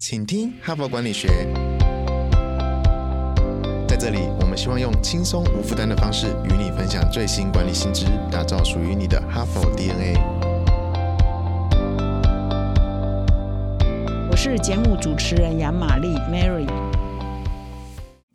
请听哈佛管理学。在这里，我们希望用轻松无负担的方式与你分享最新管理新知，打造属于你的哈佛 DNA。我是节目主持人杨玛丽 Mary。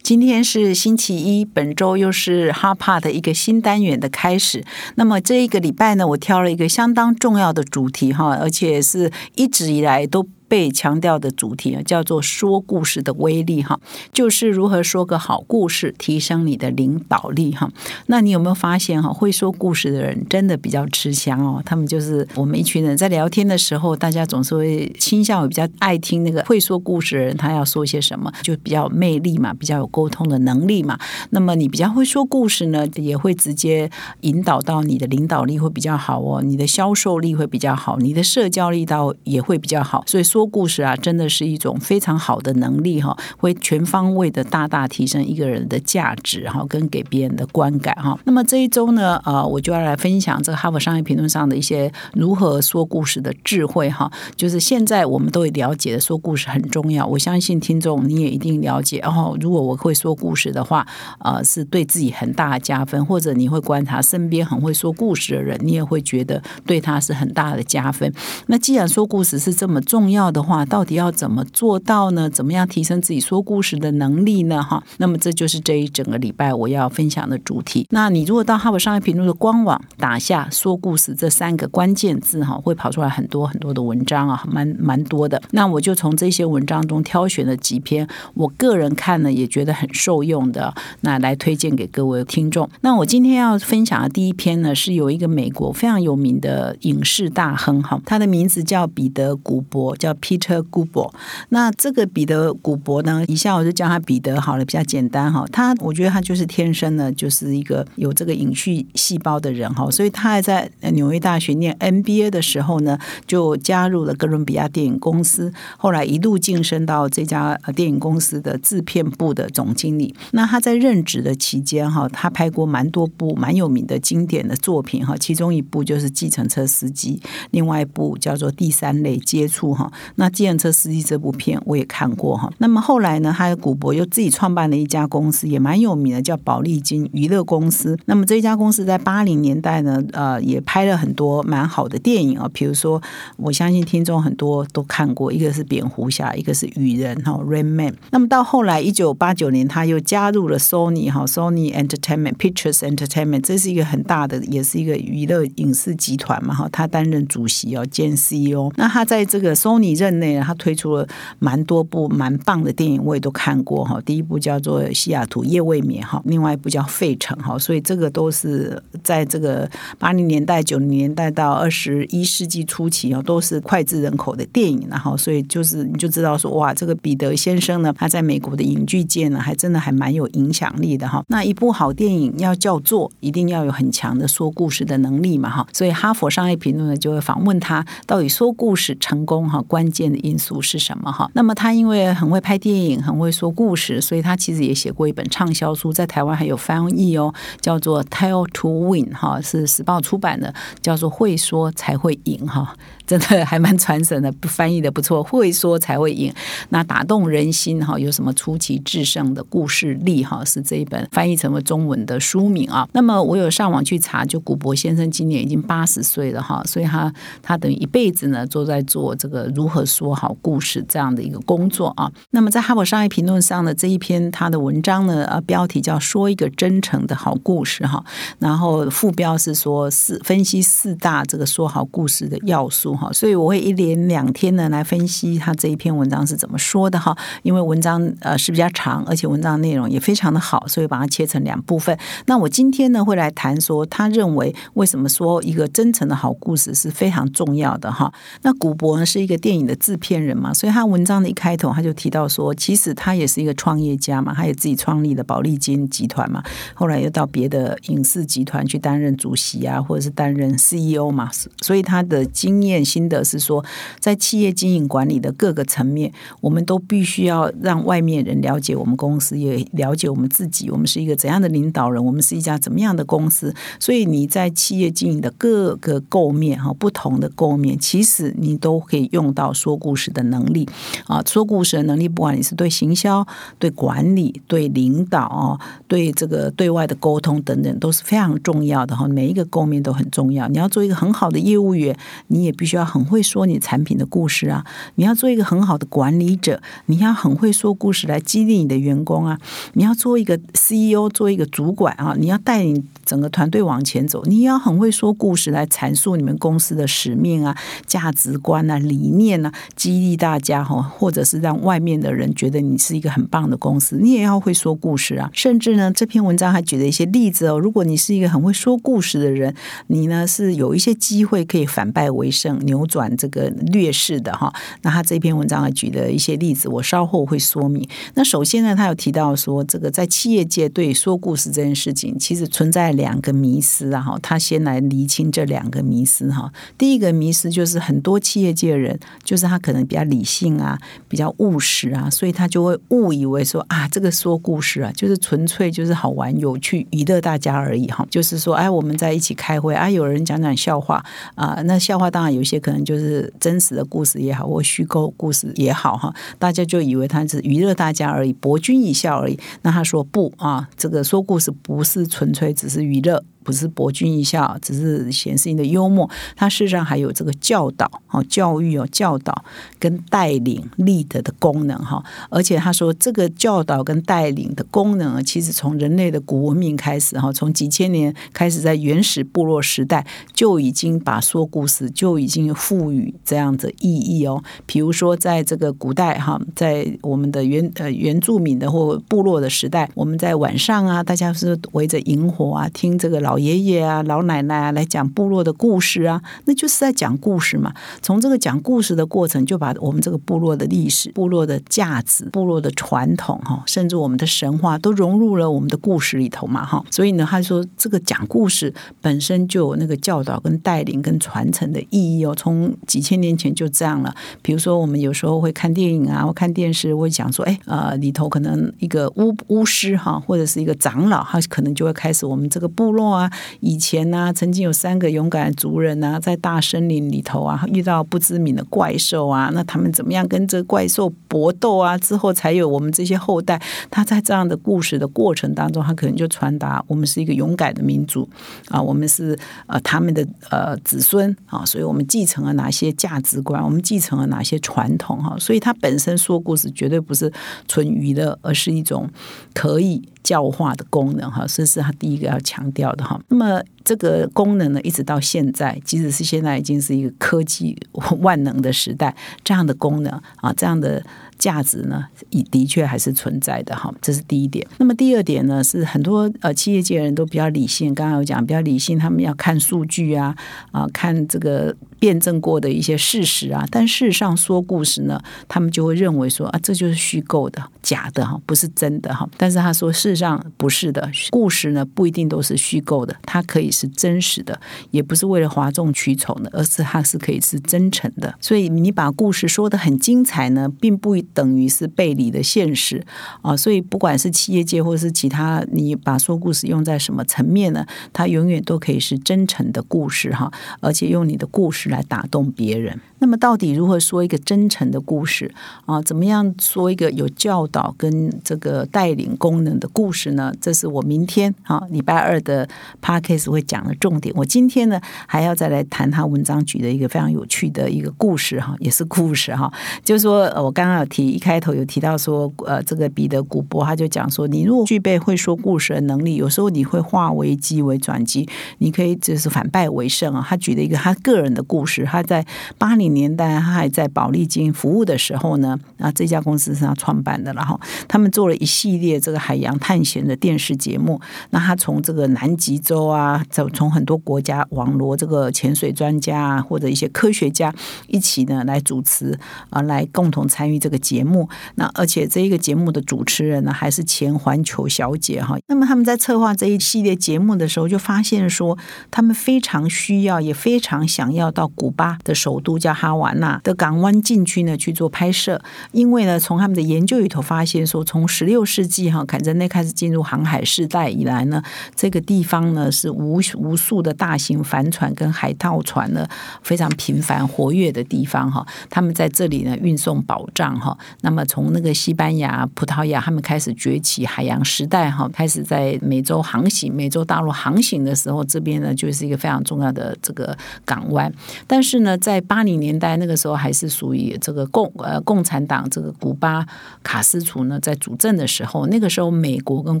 今天是星期一，本周又是哈帕的一个新单元的开始。那么这一个礼拜呢，我挑了一个相当重要的主题哈，而且是一直以来都。被强调的主题啊，叫做说故事的威力哈，就是如何说个好故事，提升你的领导力哈。那你有没有发现哈，会说故事的人真的比较吃香哦？他们就是我们一群人在聊天的时候，大家总是会倾向于比较爱听那个会说故事的人，他要说些什么，就比较有魅力嘛，比较有沟通的能力嘛。那么你比较会说故事呢，也会直接引导到你的领导力会比较好哦，你的销售力会比较好，你的社交力道也会比较好。所以说。说故事啊，真的是一种非常好的能力哈，会全方位的大大提升一个人的价值哈，跟给别人的观感哈。那么这一周呢，呃，我就要来分享这个《哈佛商业评论》上的一些如何说故事的智慧哈。就是现在我们都了解的，说故事很重要。我相信听众你也一定了解。然后，如果我会说故事的话，呃，是对自己很大的加分。或者你会观察身边很会说故事的人，你也会觉得对他是很大的加分。那既然说故事是这么重要，的话，到底要怎么做到呢？怎么样提升自己说故事的能力呢？哈，那么这就是这一整个礼拜我要分享的主题。那你如果到哈佛商业评论的官网打下“说故事”这三个关键字，哈，会跑出来很多很多的文章啊，蛮蛮多的。那我就从这些文章中挑选了几篇，我个人看呢也觉得很受用的，那来推荐给各位听众。那我今天要分享的第一篇呢，是有一个美国非常有名的影视大亨，哈，他的名字叫彼得·古博，叫。Peter g u b o 那这个彼得古博呢？以下我就叫他彼得好了，比较简单哈。他我觉得他就是天生的，就是一个有这个影视细胞的人哈。所以他还在纽约大学念 MBA 的时候呢，就加入了哥伦比亚电影公司，后来一路晋升到这家电影公司的制片部的总经理。那他在任职的期间哈，他拍过蛮多部蛮有名的经典的作品哈，其中一部就是《计程车司机》，另外一部叫做《第三类接触》哈。那《计程车司机》这部片我也看过哈。那么后来呢，他的古博又自己创办了一家公司，也蛮有名的，叫宝丽金娱乐公司。那么这家公司在八零年代呢，呃，也拍了很多蛮好的电影啊。比如说，我相信听众很多都看过，一个是蝙蝠侠，一个是雨人哈，Rain Man。那么到后来一九八九年，他又加入了 Sony 哈，Sony Entertainment Pictures Entertainment，这是一个很大的，也是一个娱乐影视集团嘛哈。他担任主席哦，兼 CEO。那他在这个 Sony 任内，他推出了蛮多部蛮棒的电影，我也都看过哈。第一部叫做《西雅图夜未眠》哈，另外一部叫《费城》哈。所以这个都是在这个八零年代、九零年代到二十一世纪初期啊，都是脍炙人口的电影。然后，所以就是你就知道说，哇，这个彼得先生呢，他在美国的影剧界呢，还真的还蛮有影响力的哈。那一部好电影要叫做，一定要有很强的说故事的能力嘛哈。所以哈佛商业评论呢就会访问他，到底说故事成功哈关关键的。因素是什么哈？那么他因为很会拍电影，很会说故事，所以他其实也写过一本畅销书，在台湾还有翻译哦，叫做《Tell to Win》哈，是时报出版的，叫做“会说才会赢”哈。真的还蛮传神的，翻译的不错，会说才会赢。那打动人心哈，有什么出奇制胜的故事力哈？是这一本翻译成为中文的书名啊。那么我有上网去查，就古博先生今年已经八十岁了哈，所以他他等于一辈子呢都在做这个如何说好故事这样的一个工作啊。那么在《哈佛商业评论》上的这一篇他的文章呢，呃，标题叫“说一个真诚的好故事”哈，然后副标是说四分析四大这个说好故事的要素。所以我会一连两天呢来分析他这一篇文章是怎么说的哈，因为文章呃是比较长，而且文章内容也非常的好，所以把它切成两部分。那我今天呢会来谈说，他认为为什么说一个真诚的好故事是非常重要的哈。那古博呢是一个电影的制片人嘛，所以他文章的一开头他就提到说，其实他也是一个创业家嘛，他也自己创立了宝利金集团嘛，后来又到别的影视集团去担任主席啊，或者是担任 CEO 嘛，所以他的经验。点心得是说，在企业经营管理的各个层面，我们都必须要让外面人了解我们公司，也了解我们自己，我们是一个怎样的领导人，我们是一家怎么样的公司。所以你在企业经营的各个构面哈，不同的构面，其实你都可以用到说故事的能力啊。说故事的能力，不管你是对行销、对管理、对领导、对这个对外的沟通等等，都是非常重要的哈。每一个构面都很重要。你要做一个很好的业务员，你也必须就要很会说你产品的故事啊。你要做一个很好的管理者，你要很会说故事来激励你的员工啊。你要做一个 CEO，做一个主管啊，你要带领整个团队往前走，你要很会说故事来阐述你们公司的使命啊、价值观啊、理念啊，激励大家哈，或者是让外面的人觉得你是一个很棒的公司，你也要会说故事啊。甚至呢，这篇文章还举了一些例子哦。如果你是一个很会说故事的人，你呢是有一些机会可以反败为胜，扭转这个劣势的哈。那他这篇文章还举了一些例子，我稍后会说明。那首先呢，他有提到说，这个在企业界对说故事这件事情，其实存在两个迷思啊。哈，他先来厘清这两个迷思哈。第一个迷思就是很多企业界人，就是他可能比较理性啊，比较务实啊，所以他就会误以为说啊，这个说故事啊，就是纯粹就是好玩、有趣、娱乐大家而已哈。就是说，哎，我们在一起开会啊，有人讲讲笑话啊，那笑话当然有些也可能就是真实的故事也好，或虚构故事也好哈，大家就以为他是娱乐大家而已，博君一笑而已。那他说不啊，这个说故事不是纯粹只是娱乐。不是博君一笑，只是显示你的幽默。他事实上还有这个教导哦，教育哦，教导跟带领立德的功能哈。而且他说，这个教导跟带领的功能啊，其实从人类的古文明开始哈，从几千年开始，在原始部落时代就已经把说故事就已经赋予这样的意义哦。比如说，在这个古代哈，在我们的原呃原住民的或部落的时代，我们在晚上啊，大家是围着萤火啊，听这个老。老爷爷啊，老奶奶啊，来讲部落的故事啊，那就是在讲故事嘛。从这个讲故事的过程，就把我们这个部落的历史、部落的价值、部落的传统哈，甚至我们的神话，都融入了我们的故事里头嘛哈。所以呢，他说这个讲故事本身就有那个教导、跟带领、跟传承的意义哦。从几千年前就这样了。比如说，我们有时候会看电影啊，或看电视，会讲说，哎，呃，里头可能一个巫巫师哈，或者是一个长老，他可能就会开始我们这个部落啊。以前呢，曾经有三个勇敢的族人呢，在大森林里头啊，遇到不知名的怪兽啊，那他们怎么样跟这怪兽搏斗啊？之后才有我们这些后代。他在这样的故事的过程当中，他可能就传达我们是一个勇敢的民族啊，我们是呃他们的呃子孙啊，所以我们继承了哪些价值观，我们继承了哪些传统哈。所以他本身说故事绝对不是纯娱乐，而是一种可以。教化的功能哈，这是他第一个要强调的哈。那么这个功能呢，一直到现在，即使是现在已经是一个科技 万能的时代，这样的功能啊，这样的。价值呢，也的确还是存在的哈，这是第一点。那么第二点呢，是很多呃企业界人都比较理性，刚刚有讲比较理性，他们要看数据啊啊，看这个辩证过的一些事实啊。但事实上说故事呢，他们就会认为说啊，这就是虚构的、假的哈，不是真的哈。但是他说事实上不是的，故事呢不一定都是虚构的，它可以是真实的，也不是为了哗众取宠的，而是它是可以是真诚的。所以你把故事说的很精彩呢，并不一。等于是背离的现实啊，所以不管是企业界或是其他，你把说故事用在什么层面呢？它永远都可以是真诚的故事哈，而且用你的故事来打动别人。那么到底如何说一个真诚的故事啊？怎么样说一个有教导跟这个带领功能的故事呢？这是我明天啊礼拜二的 p a d k a s 会讲的重点。我今天呢还要再来谈他文章举的一个非常有趣的一个故事哈，也是故事哈，就是说我刚刚有提一开头有提到说，呃，这个彼得古博他就讲说，你如果具备会说故事的能力，有时候你会化危机为转机，你可以就是反败为胜啊。他举了一个他个人的故事，他在八零。年代，他还在保利金服务的时候呢，啊，这家公司是他创办的，然后他们做了一系列这个海洋探险的电视节目。那他从这个南极洲啊，走从很多国家网罗这个潜水专家啊，或者一些科学家一起呢来主持啊，来共同参与这个节目。那而且这一个节目的主持人呢，还是前环球小姐哈。那么他们在策划这一系列节目的时候，就发现说，他们非常需要，也非常想要到古巴的首都叫哈瓦那的港湾禁区呢去做拍摄，因为呢，从他们的研究里头发现说，从十六世纪哈坎泽内开始进入航海时代以来呢，这个地方呢是无无数的大型帆船跟海盗船呢非常频繁活跃的地方哈。他们在这里呢运送宝藏哈。那么从那个西班牙、葡萄牙，他们开始崛起海洋时代哈，开始在美洲航行、美洲大陆航行的时候，这边呢就是一个非常重要的这个港湾。但是呢，在八零年代那个时候，还是属于这个共呃共产党这个古巴卡斯楚呢在主政的时候，那个时候美国跟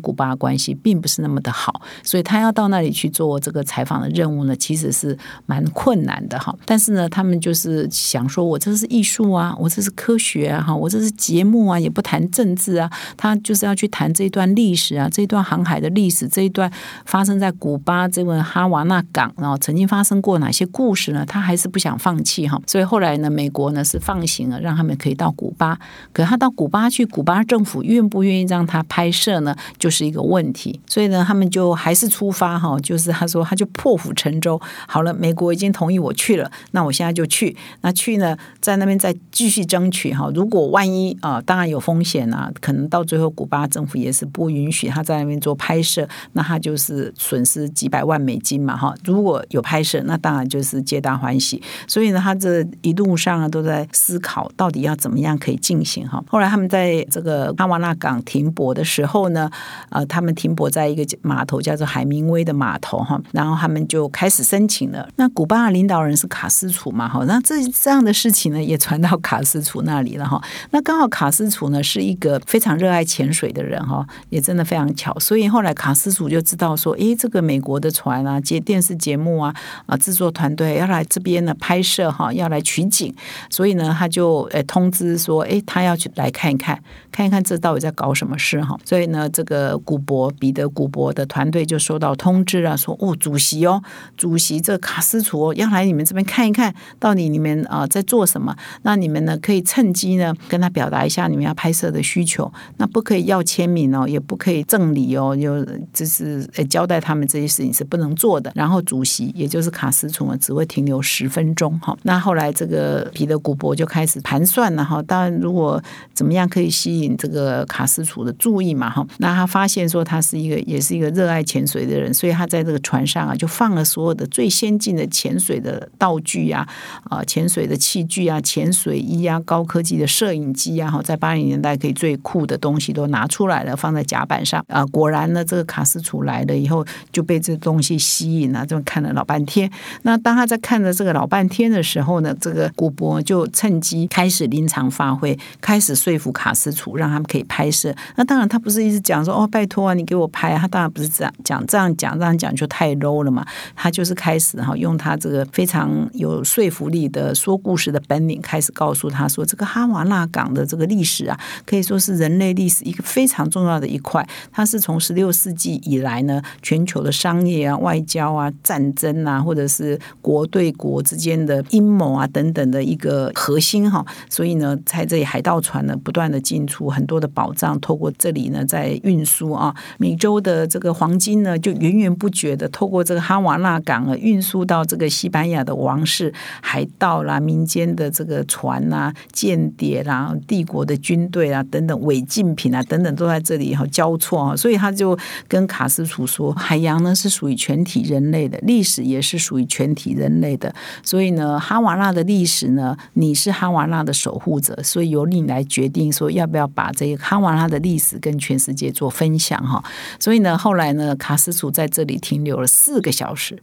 古巴关系并不是那么的好，所以他要到那里去做这个采访的任务呢，其实是蛮困难的哈。但是呢，他们就是想说，我这是艺术啊，我这是科学啊，哈，我这是节目啊，也不谈政治啊，他就是要去谈这段历史啊，这段航海的历史，这一段发生在古巴这个哈瓦那港，然后曾经发生过哪些故事呢？他还是不想放弃哈。所以后来呢，美国呢是放行了，让他们可以到古巴。可他到古巴去，古巴政府愿不愿意让他拍摄呢？就是一个问题。所以呢，他们就还是出发哈，就是他说他就破釜沉舟。好了，美国已经同意我去了，那我现在就去。那去呢，在那边再继续争取哈。如果万一啊，当然有风险啊，可能到最后古巴政府也是不允许他在那边做拍摄，那他就是损失几百万美金嘛哈。如果有拍摄，那当然就是皆大欢喜。所以呢，他这一路上啊都在思考到底要怎么样可以进行哈。后来他们在这个阿瓦纳港停泊的时候呢，呃，他们停泊在一个码头叫做海明威的码头哈，然后他们就开始申请了。那古巴的领导人是卡斯楚嘛哈，那这这样的事情呢也传到卡斯楚那里了哈。那刚好卡斯楚呢是一个非常热爱潜水的人哈，也真的非常巧。所以后来卡斯楚就知道说，诶，这个美国的船啊，接电视节目啊，啊，制作团队要来这边呢拍摄哈，要来取景，所以呢，他就诶通知说，诶，他要去来看一看，看一看这到底在搞什么事哈。所以呢，这个古博彼得古博的团队就收到通知了，说哦，主席哦，主席这卡斯楚哦要来你们这边看一看到底你们啊在做什么，那你们呢可以趁机呢跟他表达一下你们要拍摄的需求，那不可以要签名哦，也不可以赠礼哦，就就是交代他们这些事情是不能做的。然后主席也就是卡斯楚呢，只会停留十分钟哈。那后来这个彼得古博就开始盘算了哈，当然如果怎么样可以吸引这个卡斯楚的注意嘛哈，那他发现说他是一个也是一个热爱潜水的人，所以他在这个船上啊就放了所有的最先进的潜水的道具啊啊潜水的器具啊潜水衣啊高科技的摄影影机啊哈，在八零年代可以最酷的东西都拿出来了，放在甲板上啊。果然呢，这个卡斯楚来了以后就被这东西吸引了，这么看了老半天。那当他在看着这个老半天的时候呢，这个古博就趁机开始临场发挥，开始说服卡斯楚让他们可以拍摄。那当然他不是一直讲说哦拜托啊你给我拍，他当然不是这样讲，这样讲这样讲就太 low 了嘛。他就是开始哈用他这个非常有说服力的说故事的本领，开始告诉他说这个哈瓦那港的这个历史啊，可以说是人类历史一个非常重要的一块。它是从十六世纪以来呢，全球的商业啊、外交啊、战争啊，或者是国对国之间的阴谋啊等等的一个核心哈。所以呢，在这里海盗船呢不断的进出很多的宝藏，透过这里呢在运输啊，美洲的这个黄金呢就源源不绝的透过这个哈瓦那港啊运输到这个西班牙的王室、海盗啦、民间的这个船呐、间谍啦、然后帝国的军队啊等等违禁品啊等等都在这里哈交错啊，所以他就跟卡斯楚说，海洋呢是属于全体人类的，历史也是属于全体人类的，所以呢，哈瓦那的历史呢，你是哈瓦那的守护者，所以由你来决定说要不要把这个哈瓦那的历史跟全世界做分享哈。所以呢，后来呢，卡斯楚在这里停留了四个小时。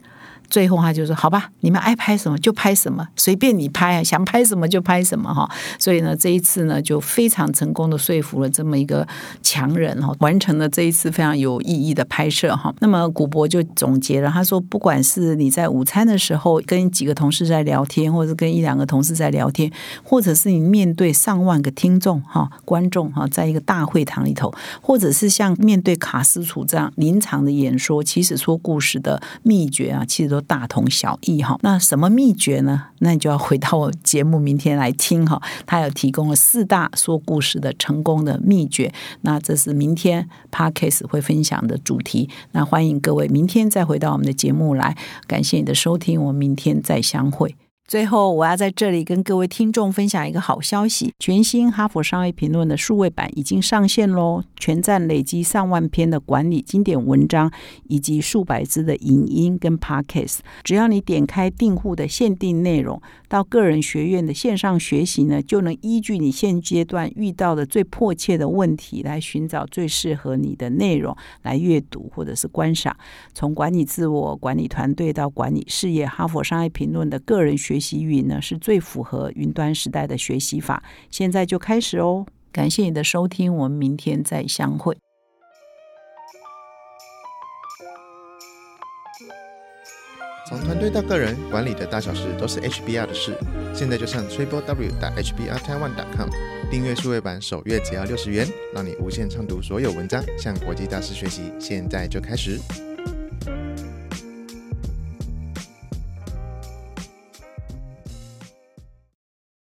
最后他就说：“好吧，你们爱拍什么就拍什么，随便你拍啊，想拍什么就拍什么哈。”所以呢，这一次呢，就非常成功的说服了这么一个强人哈，完成了这一次非常有意义的拍摄哈。那么古博就总结了，他说：“不管是你在午餐的时候跟几个同事在聊天，或者跟一两个同事在聊天，或者是你面对上万个听众哈、观众哈，在一个大会堂里头，或者是像面对卡斯楚这样临场的演说，其实说故事的秘诀啊，其实都。”大同小异哈。那什么秘诀呢？那你就要回到我节目明天来听哈。他有提供了四大说故事的成功的秘诀。那这是明天 Parkes 会分享的主题。那欢迎各位明天再回到我们的节目来。感谢你的收听，我们明天再相会。最后，我要在这里跟各位听众分享一个好消息：全新《哈佛商业评论》的数位版已经上线喽！全站累积上万篇的管理经典文章，以及数百支的影音跟 podcast。只要你点开订户的限定内容，到个人学院的线上学习呢，就能依据你现阶段遇到的最迫切的问题，来寻找最适合你的内容来阅读或者是观赏。从管理自我、管理团队到管理事业，《哈佛商业评论》的个人学习语呢，是最符合云端时代的学习法。现在就开始哦！感谢你的收听，我们明天再相会。从团队到个人，管理的大小事都是 HBR 的事。现在就上 triple w 打 hbr taiwan com 订阅数位版，首月只要六十元，让你无限畅读所有文章，向国际大师学习。现在就开始。